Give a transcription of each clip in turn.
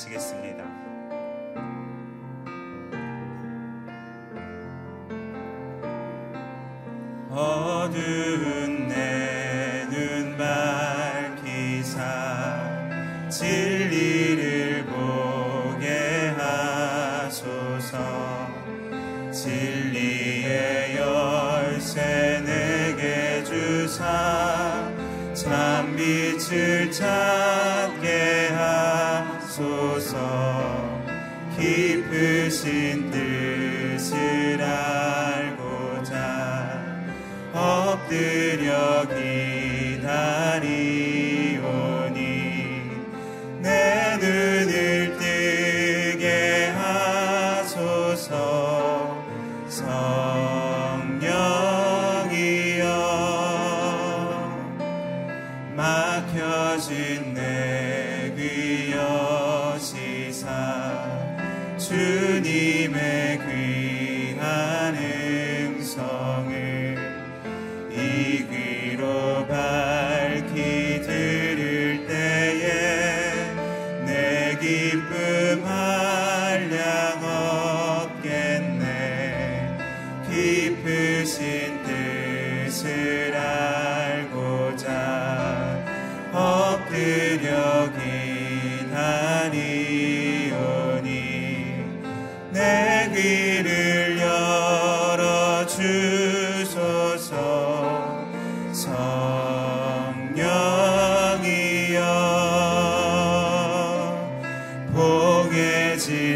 쓰겠습니다.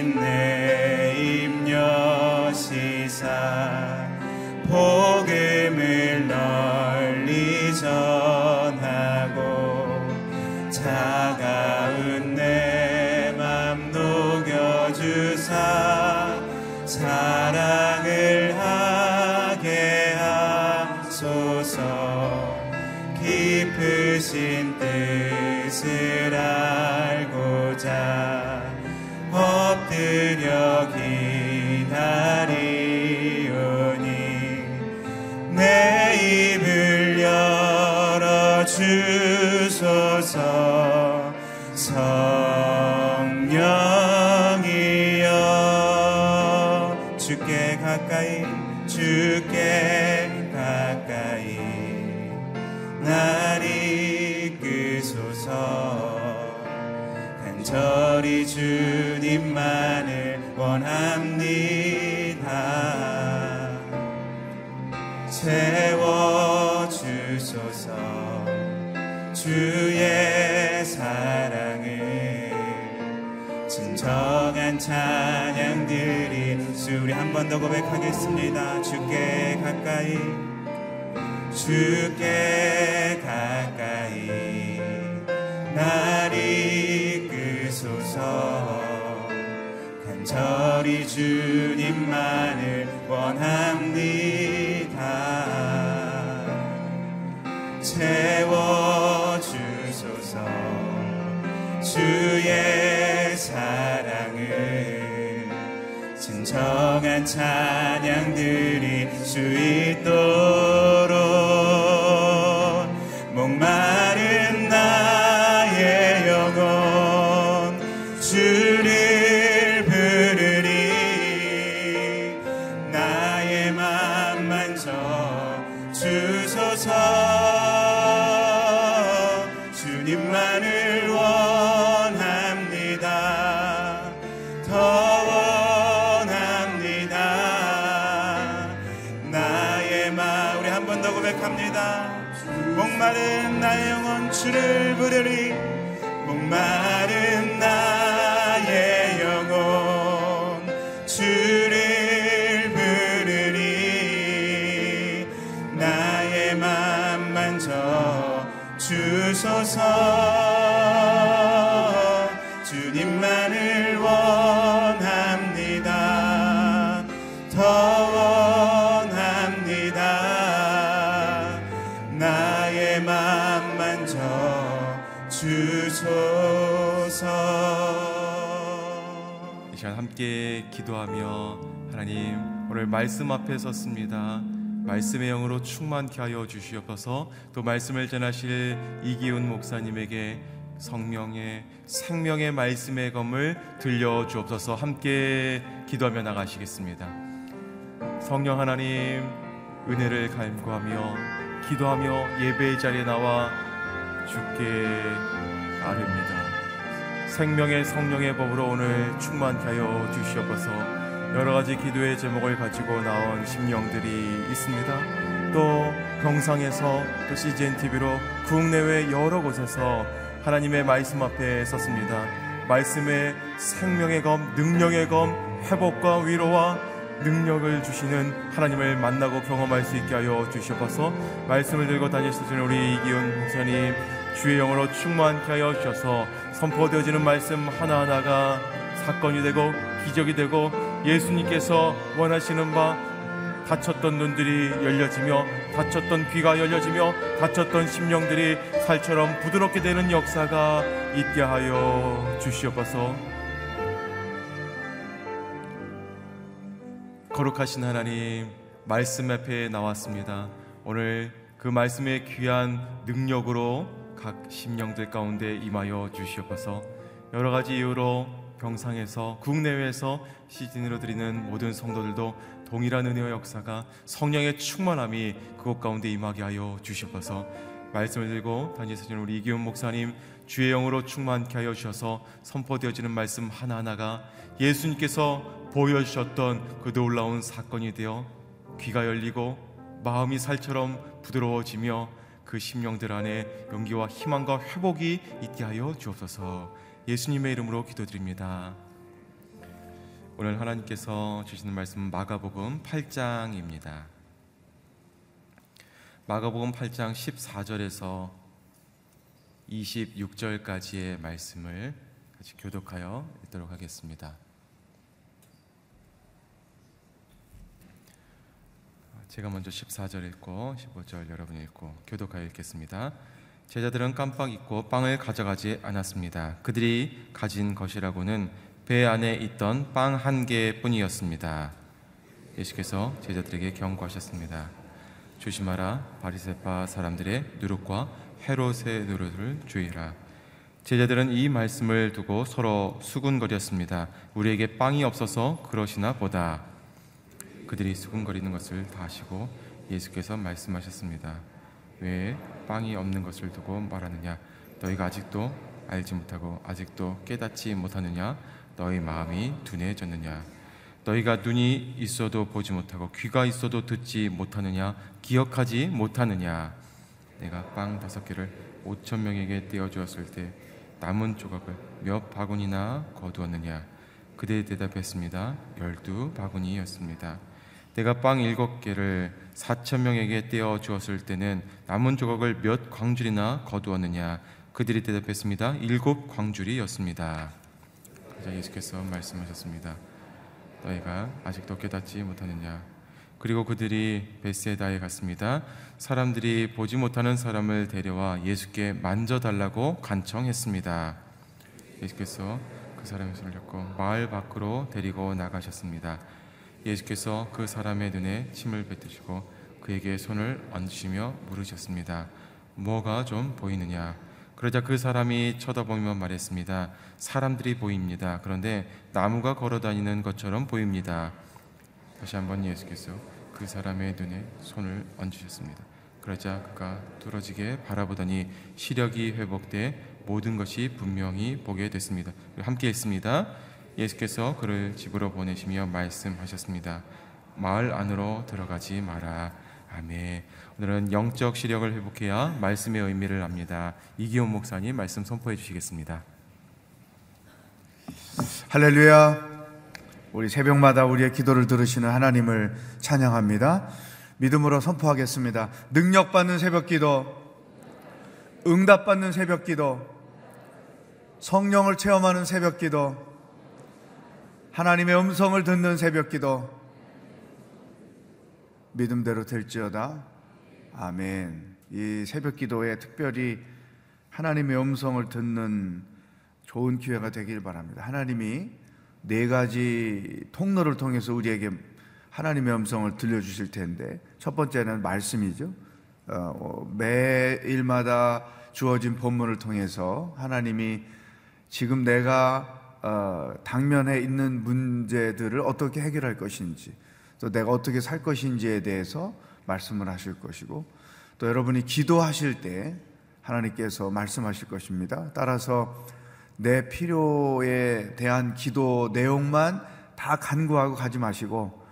Name. there. 옵니다. 채워 주소서 주의 사랑을 진정한 찬양 들이수 우리 한 번 더 고백하겠습니다. 주께 가까이 주께 가까이 나 저리 주님만을 원합니다. 채워주소서 주의 사랑을 진정한 찬양 드릴 수 있도록 주소서. 주님만을 원합니다. 더 원합니다. 나의 마 우리 한 번 더 고백합니다. 목마른 나의 영혼 주를 부르리. 오늘 말씀 앞에 섰습니다. 말씀의 영으로 충만케 하여 주시옵소서. 또 말씀을 전하실 이기훈 목사님에게 성령의 생명의 말씀의 검을 들려 주옵소서. 함께 기도하며 나가시겠습니다. 성령 하나님 은혜를 간구하며 기도하며 예배 자리에 나와 주께 아릅니다. 생명의 성령의 법으로 오늘 충만케 하여 주시옵소서. 여러 가지 기도의 제목을 가지고 나온 심령들이 있습니다. 또 병상에서 또 CGN TV로 국내외 여러 곳에서 하나님의 말씀 앞에 섰습니다. 말씀의 생명의 검, 능력의 검, 회복과 위로와 능력을 주시는 하나님을 만나고 경험할 수 있게 하여 주시옵소서 말씀을 들고 다니시는 우리 이기훈 목사님 주의 영으로 충만케 하여 주셔서 선포되어지는 말씀 하나하나가 사건이 되고 기적이 되고 예수님께서 원하시는 바 닫혔던 눈들이 열려지며 닫혔던 귀가 열려지며 닫혔던 심령들이 살처럼 부드럽게 되는 역사가 있게 하여 주시옵소서. 거룩하신 하나님 말씀 앞에 나왔습니다. 오늘 그 말씀의 귀한 능력으로 각 심령들 가운데 임하여 주시옵소서. 여러 가지 이유로 병상에서 국내외에서 시즌으로 드리는 모든 성도들도 동일한 은혜의 역사가 성령의 충만함이 그곳 가운데 임하게 하여 주시옵소서. 말씀을 들고 다니시는 우리 이기훈 목사님 주의 영으로 충만케 하여 주셔서 선포되어지는 말씀 하나하나가 예수님께서 보여주셨던 그 놀라운 사건이 되어 귀가 열리고 마음이 살처럼 부드러워지며 그 심령들 안에 용기와 희망과 회복이 있게 하여 주옵소서 예수님의 이름으로 기도드립니다. 오늘 하나님께서 주시는 말씀은 마가복음 8장입니다. 마가복음 8장 14절에서 26절까지의 말씀을 같이 교독하여 읽도록 하겠습니다. 제가 먼저 14절 읽고 15절 여러분이 읽고 교독하여 읽겠습니다. 제자들은 깜빡 잊고 빵을 가져가지 않았습니다. 그들이 가진 것이라고는 배 안에 있던 빵 한 개뿐이었습니다. 예수께서 제자들에게 경고하셨습니다. 조심하라 바리새파 사람들의 누룩과 헤롯의 누룩을 주의라. 제자들은 이 말씀을 두고 서로 수군거렸습니다. 우리에게 빵이 없어서 그러시나 보다. 그들이 수군거리는 것을 다 아시고 예수께서 말씀하셨습니다. 왜 빵이 없는 것을 두고 말하느냐? 너희가 아직도 알지 못하고 아직도 깨닫지 못하느냐? 너희 마음이 둔해졌느냐? 너희가 눈이 있어도 보지 못하고 귀가 있어도 듣지 못하느냐? 기억하지 못하느냐? 내가 빵 다섯 개를 오천 명에게 떼어 주었을 때 남은 조각을 몇 바구니나 거두었느냐? 그들이 대답했습니다. 열두 바구니였습니다. 내가 빵 일곱 개를 사천 명에게 떼어 주었을 때는 남은 조각을 몇 광줄이나 거두었느냐? 그들이 대답했습니다. 일곱 광줄이었습니다. 예수께서 말씀하셨습니다. 너희가 아직도 깨닫지 못하느냐? 그리고 그들이 베세다에 갔습니다. 사람들이 보지 못하는 사람을 데려와 예수께 만져달라고 간청했습니다. 예수께서 그 사람의 손을 잡고 마을 밖으로 데리고 나가셨습니다. 예수께서 그 사람의 눈에 침을 뱉으시고 그에게 손을 얹으시며 물으셨습니다. 뭐가 좀 보이느냐? 그러자 그 사람이 쳐다보며 말했습니다. 사람들이 보입니다. 그런데 나무가 걸어 다니는 것처럼 보입니다. 다시 한번 예수께서 그 사람의 눈에 손을 얹으셨습니다. 그러자 그가 뚫어지게 바라보더니 시력이 회복돼 모든 것이 분명히 보게 됐습니다. 함께 했습니다. 예수께서 그를 집으로 보내시며 말씀하셨습니다. 마을 안으로 들어가지 마라. 아멘. 오늘은 영적 시력을 회복해야 말씀의 의미를 압니다. 이기훈 목사님 말씀 선포해 주시겠습니다. 할렐루야. 우리 새벽마다 우리의 기도를 들으시는 하나님을 찬양합니다. 믿음으로 선포하겠습니다. 능력받는 새벽 기도, 응답받는 새벽 기도, 성령을 체험하는 새벽 기도, 하나님의 음성을 듣는 새벽 기도, 믿음대로 될지어다. 아멘. 이 새벽 기도에 특별히 하나님의 음성을 듣는 좋은 기회가 되길 바랍니다. 하나님이 네 가지 통로를 통해서 우리에게 하나님의 음성을 들려주실 텐데 첫 번째는 말씀이죠. 어, 매일마다 주어진 본문을 통해서 하나님이 지금 내가 어, 당면에 있는 문제들을 어떻게 해결할 것인지 또 내가 어떻게 살 것인지에 대해서 말씀을 하실 것이고 또 여러분이 기도하실 때 하나님께서 말씀하실 것입니다. 따라서 내 필요에 대한 기도 내용만 다 간구하고 가지 마시고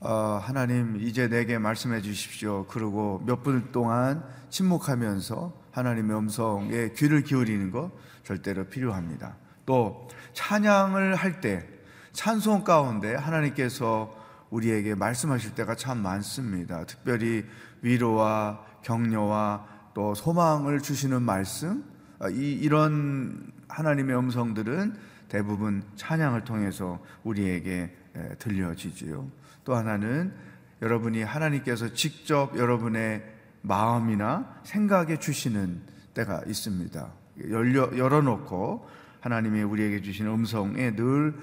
어, 하나님 이제 내게 말씀해 주십시오. 그러고 몇 분 동안 침묵하면서 하나님의 음성에 귀를 기울이는 것 절대로 필요합니다. 또 찬양을 할 때 찬송 가운데 하나님께서 우리에게 말씀하실 때가 참 많습니다. 특별히 위로와 격려와 또 소망을 주시는 말씀 아, 이, 이런 하나님의 음성들은 대부분 찬양을 통해서 우리에게 들려지지요. 또 하나는 여러분이 하나님께서 직접 여러분의 마음이나 생각에 주시는 때가 있습니다. 열려, 열어놓고 하나님이 우리에게 주신 음성에 늘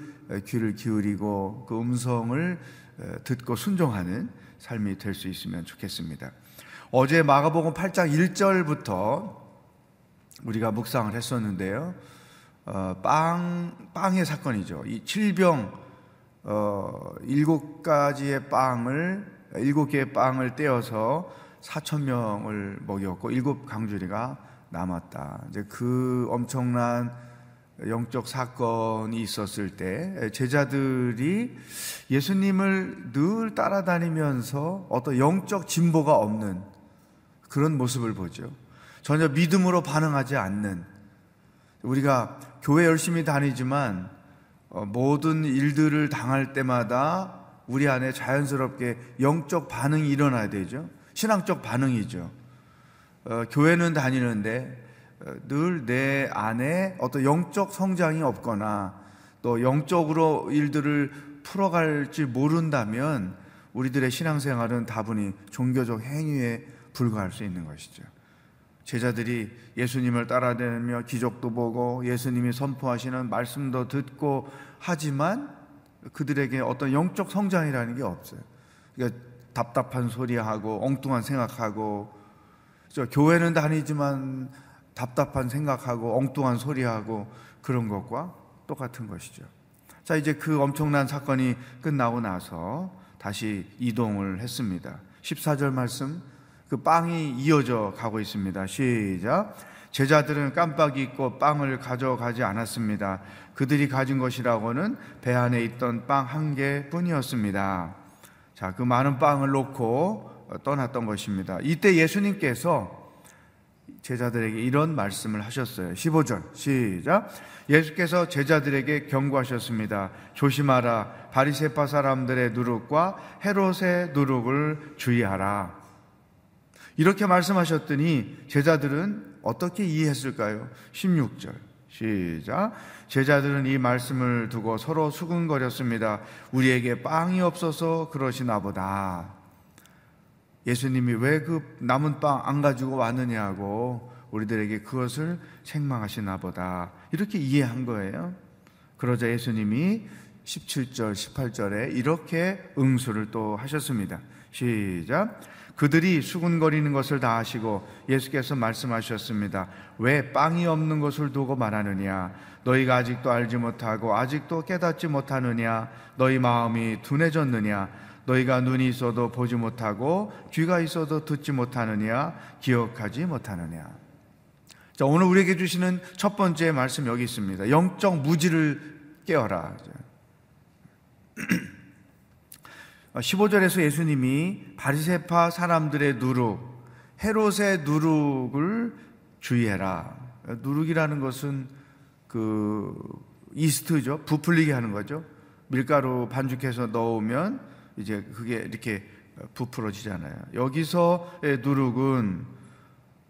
귀를 기울이고 그 음성을 듣고 순종하는 삶이 될 수 있으면 좋겠습니다. 어제 마가복음 8장 1절부터 우리가 묵상을 했었는데요. 어, 빵, 빵의 사건이죠. 이 칠병, 어, 일곱 가지의 빵을, 일곱 개의 빵을 떼어서 사천 명을 먹였고, 일곱 강주리가 남았다. 이제 그 엄청난 영적 사건이 있었을 때 제자들이 예수님을 늘 따라다니면서 어떤 영적 진보가 없는 그런 모습을 보죠. 전혀 믿음으로 반응하지 않는 우리가 교회 열심히 다니지만 어, 모든 일들을 당할 때마다 우리 안에 자연스럽게 영적 반응이 일어나야 되죠. 신앙적 반응이죠. 어, 교회는 다니는데 어, 늘 내 안에 어떤 영적 성장이 없거나 또 영적으로 일들을 풀어갈지 모른다면 우리들의 신앙생활은 다분히 종교적 행위에 불과할 수 있는 것이죠. 제자들이 예수님을 따라다니며 기적도 보고 예수님이 선포하시는 말씀도 듣고 하지만 그들에게 어떤 영적 성장이라는 게 없어요. 그러니까 답답한 소리하고 엉뚱한 생각하고 교회는 다니지만 답답한 생각하고 엉뚱한 소리하고 그런 것과 똑같은 것이죠. 자, 이제 그 엄청난 사건이 끝나고 나서 다시 이동을 했습니다. 14절 말씀, 그 빵이 이어져 가고 있습니다. 시작. 제자들은 깜빡 잊고 빵을 가져가지 않았습니다. 그들이 가진 것이라고는 배 안에 있던 빵 한 개뿐이었습니다. 자, 그 많은 빵을 놓고 떠났던 것입니다. 이때 예수님께서 제자들에게 이런 말씀을 하셨어요. 15절 시작. 예수께서 제자들에게 경고하셨습니다. 조심하라. 바리새파 사람들의 누룩과 헤롯의 누룩을 주의하라. 이렇게 말씀하셨더니 제자들은 어떻게 이해했을까요? 16절 시작. 제자들은 이 말씀을 두고 서로 수근거렸습니다. 우리에게 빵이 없어서 그러시나 보다. 예수님이 왜 그 남은 빵 안 가지고 왔느냐고 우리들에게 그것을 책망하시나 보다. 이렇게 이해한 거예요. 그러자 예수님이 17절, 18절에 이렇게 응수를 또 하셨습니다. 시작. 그들이 수군거리는 것을 다 아시고 예수께서 말씀하셨습니다. 왜 빵이 없는 것을 두고 말하느냐? 너희가 아직도 알지 못하고 아직도 깨닫지 못하느냐? 너희 마음이 둔해졌느냐? 너희가 눈이 있어도 보지 못하고 귀가 있어도 듣지 못하느냐 기억하지 못하느냐. 자 오늘 우리에게 주시는 첫 번째 말씀 여기 있습니다. 영적 무지를 깨어라. 15절에서 예수님이 바리세파 사람들의 누룩 헤롯의 누룩을 주의해라. 누룩이라는 것은 그 이스트죠? 부풀리게 하는 거죠. 밀가루 반죽해서 넣으면 이제 그게 이렇게 부풀어지잖아요. 여기서의 누룩은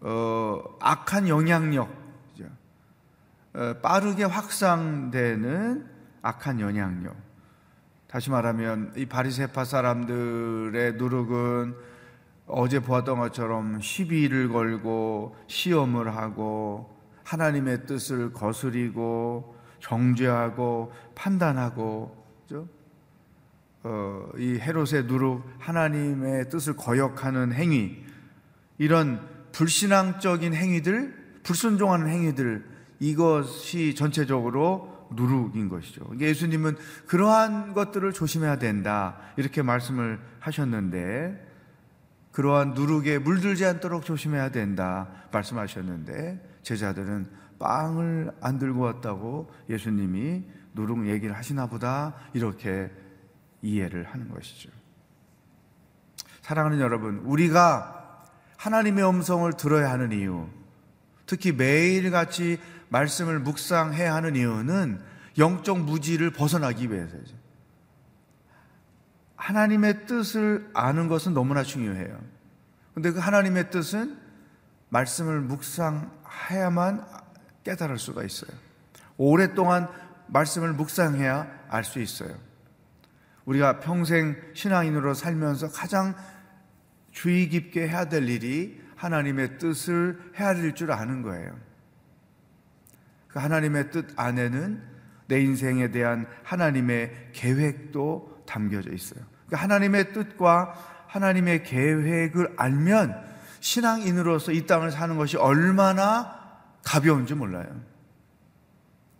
어, 악한 영향력, 어, 빠르게 확산되는 악한 영향력. 다시 말하면 이 바리세파 사람들의 누룩은 어제 보았던 것처럼 시비를 걸고 시험을 하고 하나님의 뜻을 거스리고 정죄하고 판단하고? 어, 이 헤롯의 누룩 하나님의 뜻을 거역하는 행위 이런 불신앙적인 행위들 불순종하는 행위들 이것이 전체적으로 누룩인 것이죠. 예수님은 그러한 것들을 조심해야 된다 이렇게 말씀을 하셨는데 그러한 누룩에 물들지 않도록 조심해야 된다 말씀하셨는데 제자들은 빵을 안 들고 왔다고 예수님이 누룩 얘기를 하시나 보다 이렇게 이해를 하는 것이죠. 사랑하는 여러분, 우리가 하나님의 음성을 들어야 하는 이유, 특히 매일같이 말씀을 묵상해야 하는 이유는 영적 무지를 벗어나기 위해서죠. 하나님의 뜻을 아는 것은 너무나 중요해요. 근데 그 하나님의 뜻은 말씀을 묵상해야만 깨달을 수가 있어요. 오랫동안 말씀을 묵상해야 알 수 있어요. 우리가 평생 신앙인으로 살면서 가장 주의 깊게 해야 될 일이 하나님의 뜻을 헤아릴 줄 아는 거예요. 그 하나님의 뜻 안에는 내 인생에 대한 하나님의 계획도 담겨져 있어요. 그 하나님의 뜻과 하나님의 계획을 알면 신앙인으로서 이 땅을 사는 것이 얼마나 가벼운지 몰라요.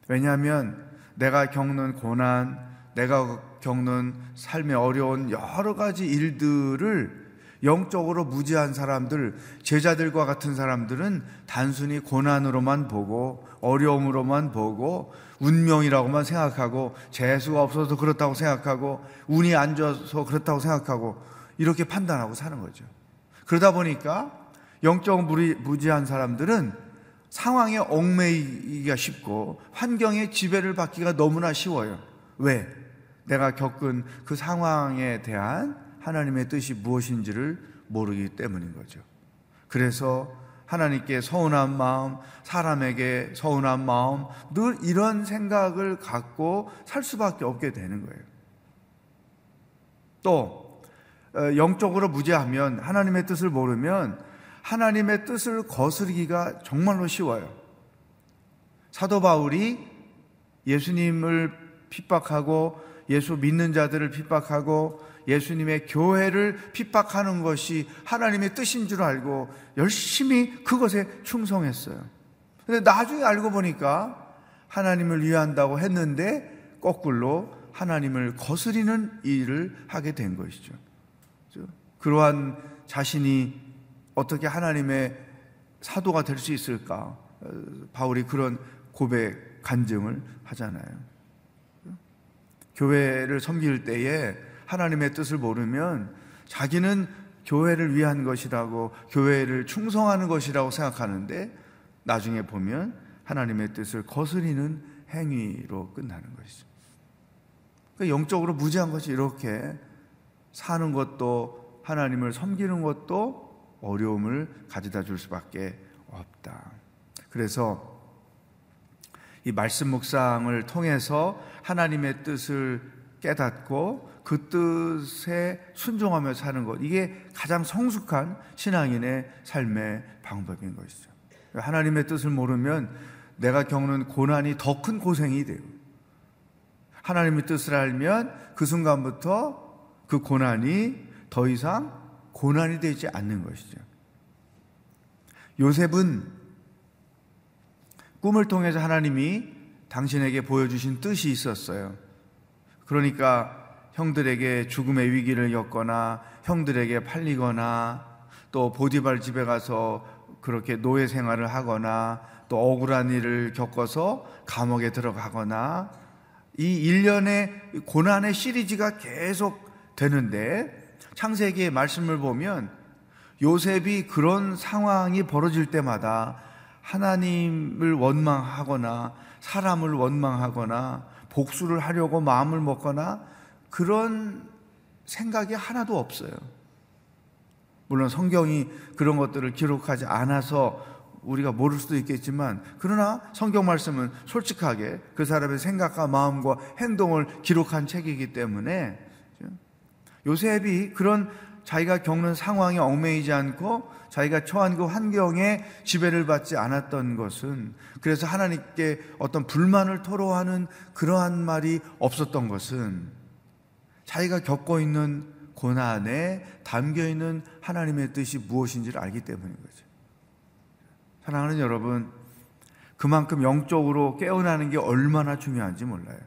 왜냐하면 내가 겪는 고난, 내가 겪는 삶의 어려운 여러 가지 일들을 영적으로 무지한 사람들, 제자들과 같은 사람들은 단순히 고난으로만 보고 어려움으로만 보고 운명이라고만 생각하고 재수가 없어서 그렇다고 생각하고 운이 안 좋아서 그렇다고 생각하고 이렇게 판단하고 사는 거죠. 그러다 보니까 영적 무지한 사람들은 상황에 얽매이기가 쉽고 환경의 지배를 받기가 너무나 쉬워요. 왜? 내가 겪은 그 상황에 대한 하나님의 뜻이 무엇인지를 모르기 때문인 거죠. 그래서 하나님께 서운한 마음, 사람에게 서운한 마음, 늘 이런 생각을 갖고 살 수밖에 없게 되는 거예요. 또, 어, 영적으로 무죄하면, 하나님의 뜻을 모르면, 하나님의 뜻을 거스르기가 정말로 쉬워요. 사도 바울이 예수님을 핍박하고 예수 믿는 자들을 핍박하고 예수님의 교회를 핍박하는 것이 하나님의 뜻인 줄 알고 열심히 그것에 충성했어요. 근데 나중에 알고 보니까 하나님을 위한다고 했는데 거꾸로 하나님을 거스리는 일을 하게 된 것이죠. 그러한 자신이 어떻게 하나님의 사도가 될 수 있을까? 어, 바울이 그런 고백, 간증을 하잖아요. 교회를 섬길 때에 하나님의 뜻을 모르면 자기는 교회를 위한 것이라고 교회를 충성하는 것이라고 생각하는데 나중에 보면 하나님의 뜻을 거스리는 행위로 끝나는 것이죠. 그러니까 영적으로 무지한 것이 이렇게 사는 것도 하나님을 섬기는 것도 어려움을 가져다 줄 수밖에 없다. 그래서 이 말씀 묵상을 통해서 하나님의 뜻을 깨닫고 그 뜻에 순종하며 사는 것 이게 가장 성숙한 신앙인의 삶의 방법인 것이죠. 하나님의 뜻을 모르면 내가 겪는 고난이 더 큰 고생이 돼요. 하나님의 뜻을 알면 그 순간부터 그 고난이 더 이상 고난이 되지 않는 것이죠. 요셉은 꿈을 통해서 하나님이 당신에게 보여주신 뜻이 있었어요. 그러니까 형들에게 죽음의 위기를 겪거나 형들에게 팔리거나 또 보디발 집에 가서 그렇게 노예 생활을 하거나 또 억울한 일을 겪어서 감옥에 들어가거나 이 일련의 고난의 시리즈가 계속 되는데 창세기의 말씀을 보면 요셉이 그런 상황이 벌어질 때마다 하나님을 원망하거나 사람을 원망하거나 복수를 하려고 마음을 먹거나 그런 생각이 하나도 없어요. 물론 성경이 그런 것들을 기록하지 않아서 우리가 모를 수도 있겠지만 그러나 성경 말씀은 솔직하게 그 사람의 생각과 마음과 행동을 기록한 책이기 때문에 요셉이 그런 자기가 겪는 상황에 얽매이지 않고 자기가 처한 그 환경에 지배를 받지 않았던 것은 그래서 하나님께 어떤 불만을 토로하는 그러한 말이 없었던 것은 자기가 겪고 있는 고난에 담겨 있는 하나님의 뜻이 무엇인지를 알기 때문인 거죠. 사랑하는 여러분, 그만큼 영적으로 깨어나는 게 얼마나 중요한지 몰라요.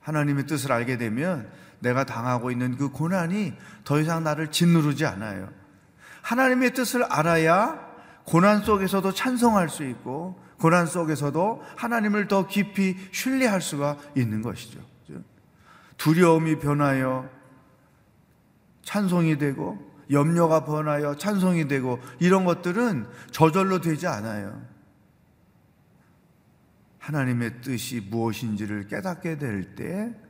하나님의 뜻을 알게 되면 내가 당하고 있는 그 고난이 더 이상 나를 짓누르지 않아요. 하나님의 뜻을 알아야 고난 속에서도 찬송할 수 있고 고난 속에서도 하나님을 더 깊이 신뢰할 수가 있는 것이죠. 두려움이 변하여 찬송이 되고 염려가 변하여 찬송이 되고 이런 것들은 저절로 되지 않아요. 하나님의 뜻이 무엇인지를 깨닫게 될 때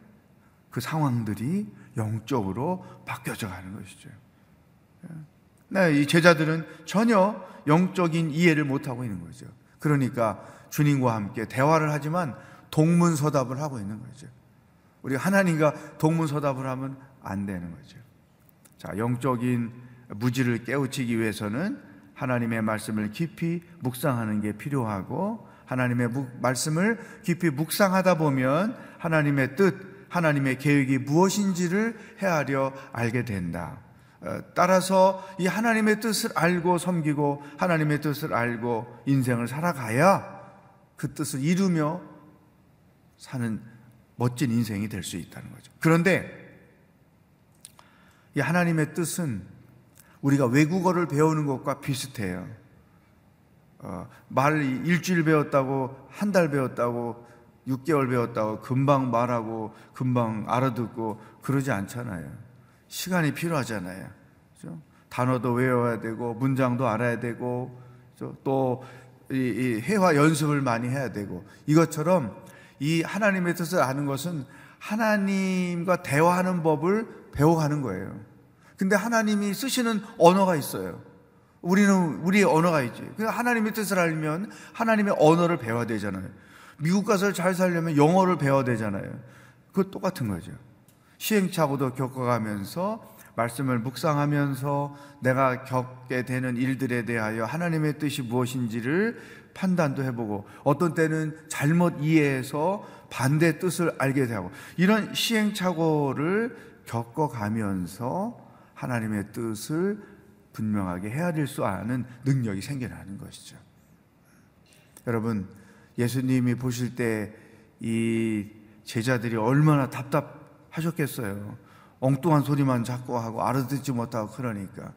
그 상황들이 영적으로 바뀌어져 가는 것이죠. 네, 이 제자들은 전혀 영적인 이해를 못하고 있는 거죠. 그러니까 주님과 함께 대화를 하지만 동문서답을 하고 있는 거죠. 우리 하나님과 동문서답을 하면 안 되는 거죠. 자, 영적인 무지를 깨우치기 위해서는 하나님의 말씀을 깊이 묵상하는 게 필요하고 하나님의 말씀을 깊이 묵상하다 보면 하나님의 뜻, 하나님의 계획이 무엇인지를 헤아려 알게 된다. 어, 따라서 이 하나님의 뜻을 알고 섬기고 하나님의 뜻을 알고 인생을 살아가야 그 뜻을 이루며 사는 멋진 인생이 될 수 있다는 거죠. 그런데 이 하나님의 뜻은 우리가 외국어를 배우는 것과 비슷해요. 어, 말 일주일 배웠다고 한 달 배웠다고 6개월 배웠다고 금방 말하고 금방 알아듣고 그러지 않잖아요. 시간이 필요하잖아요. 그렇죠? 단어도 외워야 되고 문장도 알아야 되고 그렇죠? 또 이 이 회화 연습을 많이 해야 되고 이것처럼 이 하나님의 뜻을 아는 것은 하나님과 대화하는 법을 배워가는 거예요. 근데 하나님이 쓰시는 언어가 있어요. 우리는 우리의 언어가 있지. 그 하나님의 뜻을 알면 하나님의 언어를 배워야 되잖아요. 미국 가서 잘 살려면 영어를 배워야 되잖아요. 그것 똑같은 거죠. 시행착오도 겪어가면서 말씀을 묵상하면서 내가 겪게 되는 일들에 대하여 하나님의 뜻이 무엇인지를 판단도 해보고 어떤 때는 잘못 이해해서 반대 뜻을 알게 되고 이런 시행착오를 겪어가면서 하나님의 뜻을 분명하게 헤아릴 수 아는 능력이 생겨나는 것이죠. 여러분, 예수님이 보실 때 이 제자들이 얼마나 답답 하셨겠어요. 엉뚱한 소리만 자꾸 하고 알아듣지 못하고 그러니까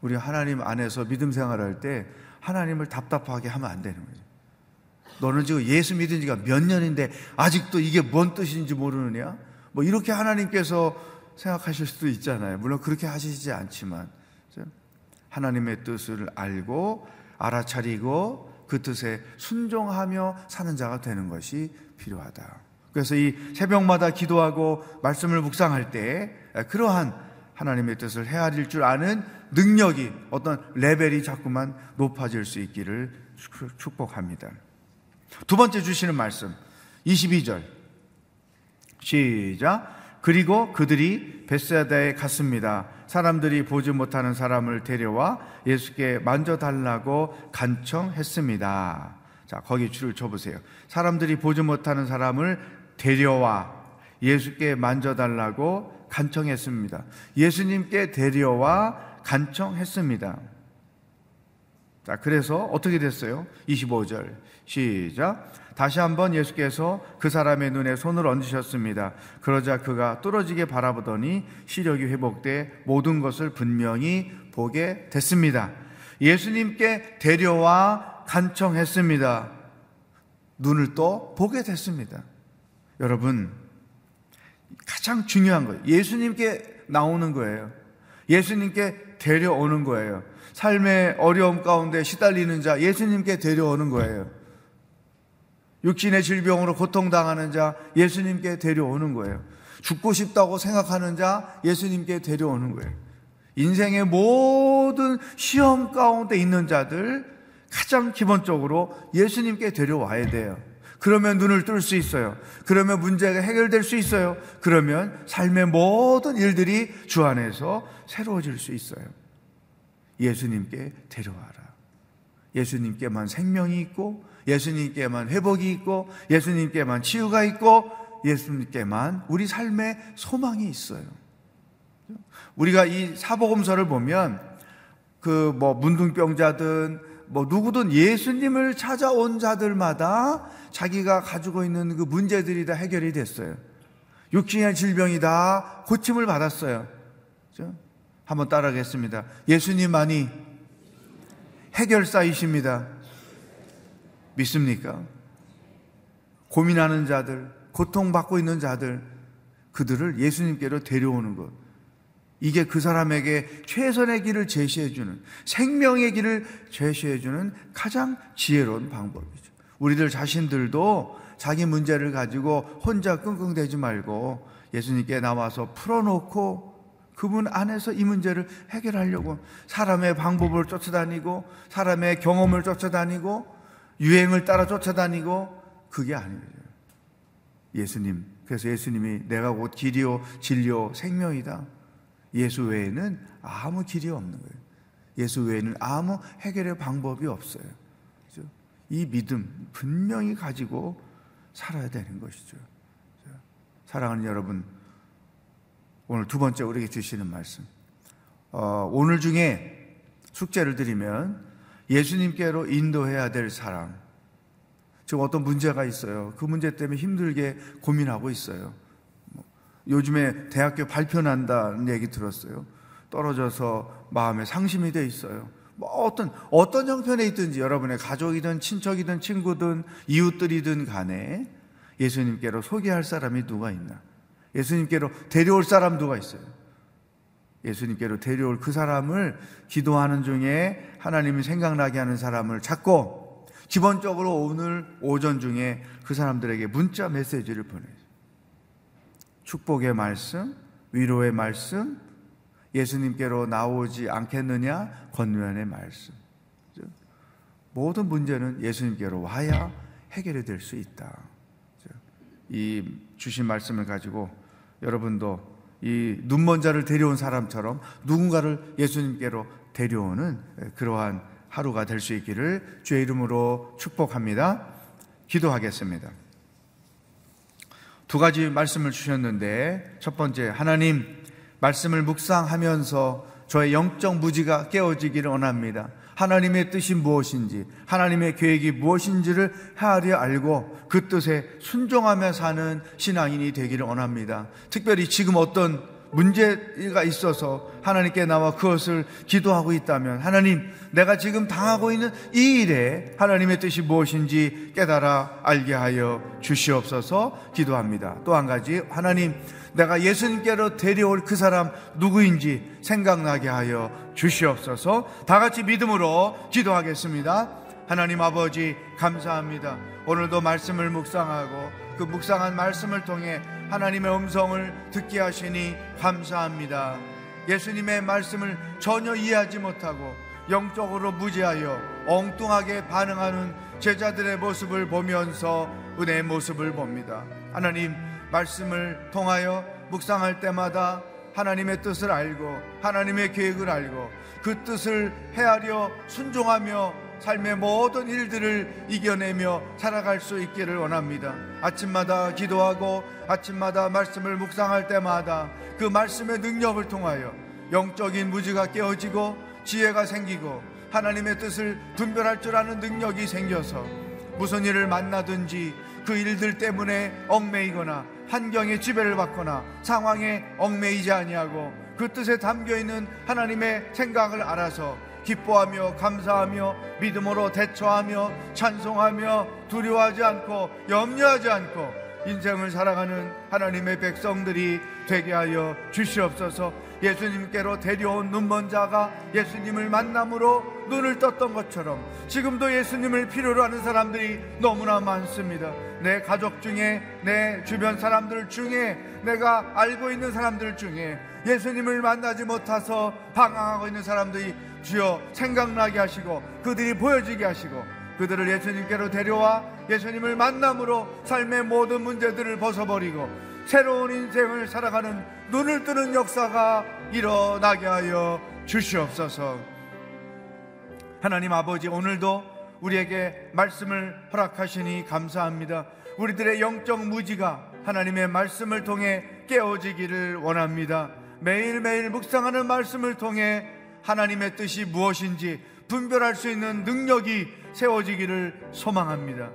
우리 하나님 안에서 믿음 생활할 때 하나님을 답답하게 하면 안 되는 거죠. 너는 지금 예수 믿은 지가 몇 년인데 아직도 이게 뭔 뜻인지 모르느냐? 뭐 이렇게 하나님께서 생각하실 수도 있잖아요. 물론 그렇게 하시지 않지만 하나님의 뜻을 알고 알아차리고 그 뜻에 순종하며 사는 자가 되는 것이 필요하다. 그래서 이 새벽마다 기도하고 말씀을 묵상할 때 그러한 하나님의 뜻을 헤아릴 줄 아는 능력이 어떤 레벨이 자꾸만 높아질 수 있기를 축복합니다. 두 번째 주시는 말씀 22절 시작 그리고 그들이 베스다에 갔습니다. 사람들이 보지 못하는 사람을 데려와 예수께 만져달라고 간청했습니다. 자, 거기 줄을 쳐보세요. 사람들이 보지 못하는 사람을 데려와 예수께 만져달라고 간청했습니다. 예수님께 데려와 간청했습니다. 자, 그래서 어떻게 됐어요? 25절. 시작. 다시 한번 예수께서 그 사람의 눈에 손을 얹으셨습니다. 그러자 그가 뚫어지게 바라보더니 시력이 회복돼 모든 것을 분명히 보게 됐습니다. 예수님께 데려와 간청했습니다. 눈을 또 보게 됐습니다. 여러분, 가장 중요한 거예요. 예수님께 나오는 거예요. 예수님께 데려오는 거예요. 삶의 어려움 가운데 시달리는 자, 예수님께 데려오는 거예요. 육신의 질병으로 고통당하는 자 예수님께 데려오는 거예요. 죽고 싶다고 생각하는 자 예수님께 데려오는 거예요. 인생의 모든 시험 가운데 있는 자들 가장 기본적으로 예수님께 데려와야 돼요. 그러면 눈을 뜰 수 있어요. 그러면 문제가 해결될 수 있어요. 그러면 삶의 모든 일들이 주 안에서 새로워질 수 있어요. 예수님께 데려와라. 예수님께만 생명이 있고 예수님께만 회복이 있고 예수님께만 치유가 있고 예수님께만 우리 삶의 소망이 있어요. 우리가 이 사복음서를 보면 그 뭐 문둥병자든 뭐 누구든 예수님을 찾아온 자들마다 자기가 가지고 있는 그 문제들이 다 해결이 됐어요. 육신의 질병이 다 고침을 받았어요. 그죠? 한번 따라하겠습니다. 예수님만이 해결사이십니다. 믿습니까? 고민하는 자들, 고통받고 있는 자들, 그들을 예수님께로 데려오는 것. 이게 그 사람에게 최선의 길을 제시해주는, 생명의 길을 제시해주는 가장 지혜로운 방법이죠. 우리들 자신들도 자기 문제를 가지고 혼자 끙끙대지 말고 예수님께 나와서 풀어놓고 그분 안에서 이 문제를 해결하려고 사람의 방법을 쫓아다니고 사람의 경험을 쫓아다니고 유행을 따라 쫓아다니고 그게 아니에요. 예수님. 그래서 예수님이 내가 곧 길이요 진리요 생명이다. 예수 외에는 아무 길이 없는 거예요. 예수 외에는 아무 해결의 방법이 없어요. 이 믿음 분명히 가지고 살아야 되는 것이죠. 사랑하는 여러분, 오늘 두 번째 우리에게 주시는 말씀. 어, 오늘 중에 숙제를 드리면 예수님께로 인도해야 될 사람. 지금 어떤 문제가 있어요. 그 문제 때문에 힘들게 고민하고 있어요. 뭐, 요즘에 대학교 발표 난다는 얘기 들었어요. 떨어져서 마음에 상심이 돼 있어요. 뭐 어떤 어떤 형편에 있든지 여러분의 가족이든 친척이든 친구든 이웃들이든 간에 예수님께로 소개할 사람이 누가 있나? 예수님께로 데려올 사람 누가 있어요? 예수님께로 데려올 그 사람을 기도하는 중에 하나님이 생각나게 하는 사람을 찾고 기본적으로 오늘 오전 중에 그 사람들에게 문자 메시지를 보내요. 축복의 말씀, 위로의 말씀, 예수님께로 나오지 않겠느냐? 권면의 말씀. 모든 문제는 예수님께로 와야 해결이 될 수 있다. 이 주신 말씀을 가지고 여러분도 이 눈먼 자를 데려온 사람처럼 누군가를 예수님께로 데려오는 그러한 하루가 될 수 있기를 주의 이름으로 축복합니다. 기도하겠습니다. 두 가지 말씀을 주셨는데 첫 번째 하나님 말씀을 묵상하면서 저의 영적 무지가 깨어지기를 원합니다. 하나님의 뜻이 무엇인지, 하나님의 계획이 무엇인지를 헤아려 알고 그 뜻에 순종하며 사는 신앙인이 되기를 원합니다. 특별히 지금 어떤 문제가 있어서 하나님께 나와 그것을 기도하고 있다면 하나님 내가 지금 당하고 있는 이 일에 하나님의 뜻이 무엇인지 깨달아 알게 하여 주시옵소서 기도합니다. 또 한 가지 하나님 내가 예수님께로 데려올 그 사람 누구인지 생각나게 하여 주시옵소서 다 같이 믿음으로 기도하겠습니다. 하나님 아버지 감사합니다. 오늘도 말씀을 묵상하고 그 묵상한 말씀을 통해 하나님의 음성을 듣게 하시니 감사합니다. 예수님의 말씀을 전혀 이해하지 못하고 영적으로 무지하여 엉뚱하게 반응하는 제자들의 모습을 보면서 은혜의 모습을 봅니다. 하나님 말씀을 통하여 묵상할 때마다 하나님의 뜻을 알고 하나님의 계획을 알고 그 뜻을 헤아려 순종하며 삶의 모든 일들을 이겨내며 살아갈 수 있기를 원합니다. 아침마다 기도하고 아침마다 말씀을 묵상할 때마다 그 말씀의 능력을 통하여 영적인 무지가 깨어지고 지혜가 생기고 하나님의 뜻을 분별할 줄 아는 능력이 생겨서 무슨 일을 만나든지 그 일들 때문에 얽매이거나 환경의 지배를 받거나 상황에 얽매이지 아니하고 그 뜻에 담겨 있는 하나님의 생각을 알아서 기뻐하며 감사하며 믿음으로 대처하며 찬송하며 두려워하지 않고 염려하지 않고 인생을 살아가는 하나님의 백성들이 되게 하여 주시옵소서 예수님께로 데려온 눈먼 자가 예수님을 만남으로 눈을 떴던 것처럼 지금도 예수님을 필요로 하는 사람들이 너무나 많습니다. 내 가족 중에 내 주변 사람들 중에 내가 알고 있는 사람들 중에 예수님을 만나지 못해서 방황하고 있는 사람들이 주여 생각나게 하시고 그들이 보여지게 하시고 그들을 예수님께로 데려와 예수님을 만남으로 삶의 모든 문제들을 벗어버리고 새로운 인생을 살아가는 눈을 뜨는 역사가 일어나게 하여 주시옵소서. 하나님 아버지 오늘도 우리에게 말씀을 허락하시니 감사합니다. 우리들의 영적 무지가 하나님의 말씀을 통해 깨어지기를 원합니다. 매일매일 묵상하는 말씀을 통해 하나님의 뜻이 무엇인지 분별할 수 있는 능력이 세워지기를 소망합니다.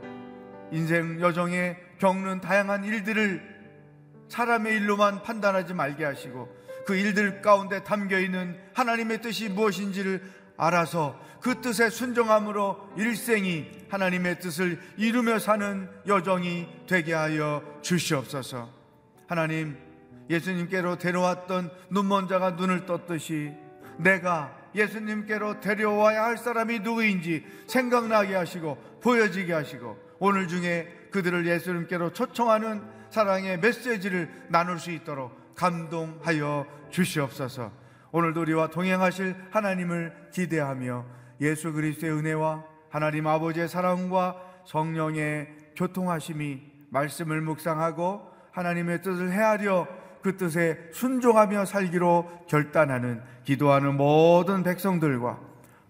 인생 여정에 겪는 다양한 일들을 사람의 일로만 판단하지 말게 하시고 그 일들 가운데 담겨 있는 하나님의 뜻이 무엇인지를 알아서 그 뜻에 순종함으로 일생이 하나님의 뜻을 이루며 사는 여정이 되게 하여 주시옵소서. 하나님, 예수님께로 데려왔던 눈먼 자가 눈을 떴듯이 내가 예수님께로 데려와야 할 사람이 누구인지 생각나게 하시고 보여지게 하시고 오늘 중에 그들을 예수님께로 초청하는 사랑의 메시지를 나눌 수 있도록 감동하여 주시옵소서. 오늘도 우리와 동행하실 하나님을 기대하며 예수 그리스도의 은혜와 하나님 아버지의 사랑과 성령의 교통하심이 말씀을 묵상하고 하나님의 뜻을 헤아려 그 뜻에 순종하며 살기로 결단하는 기도하는 모든 백성들과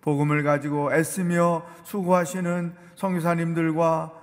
복음을 가지고 애쓰며 수고하시는 성교사님들과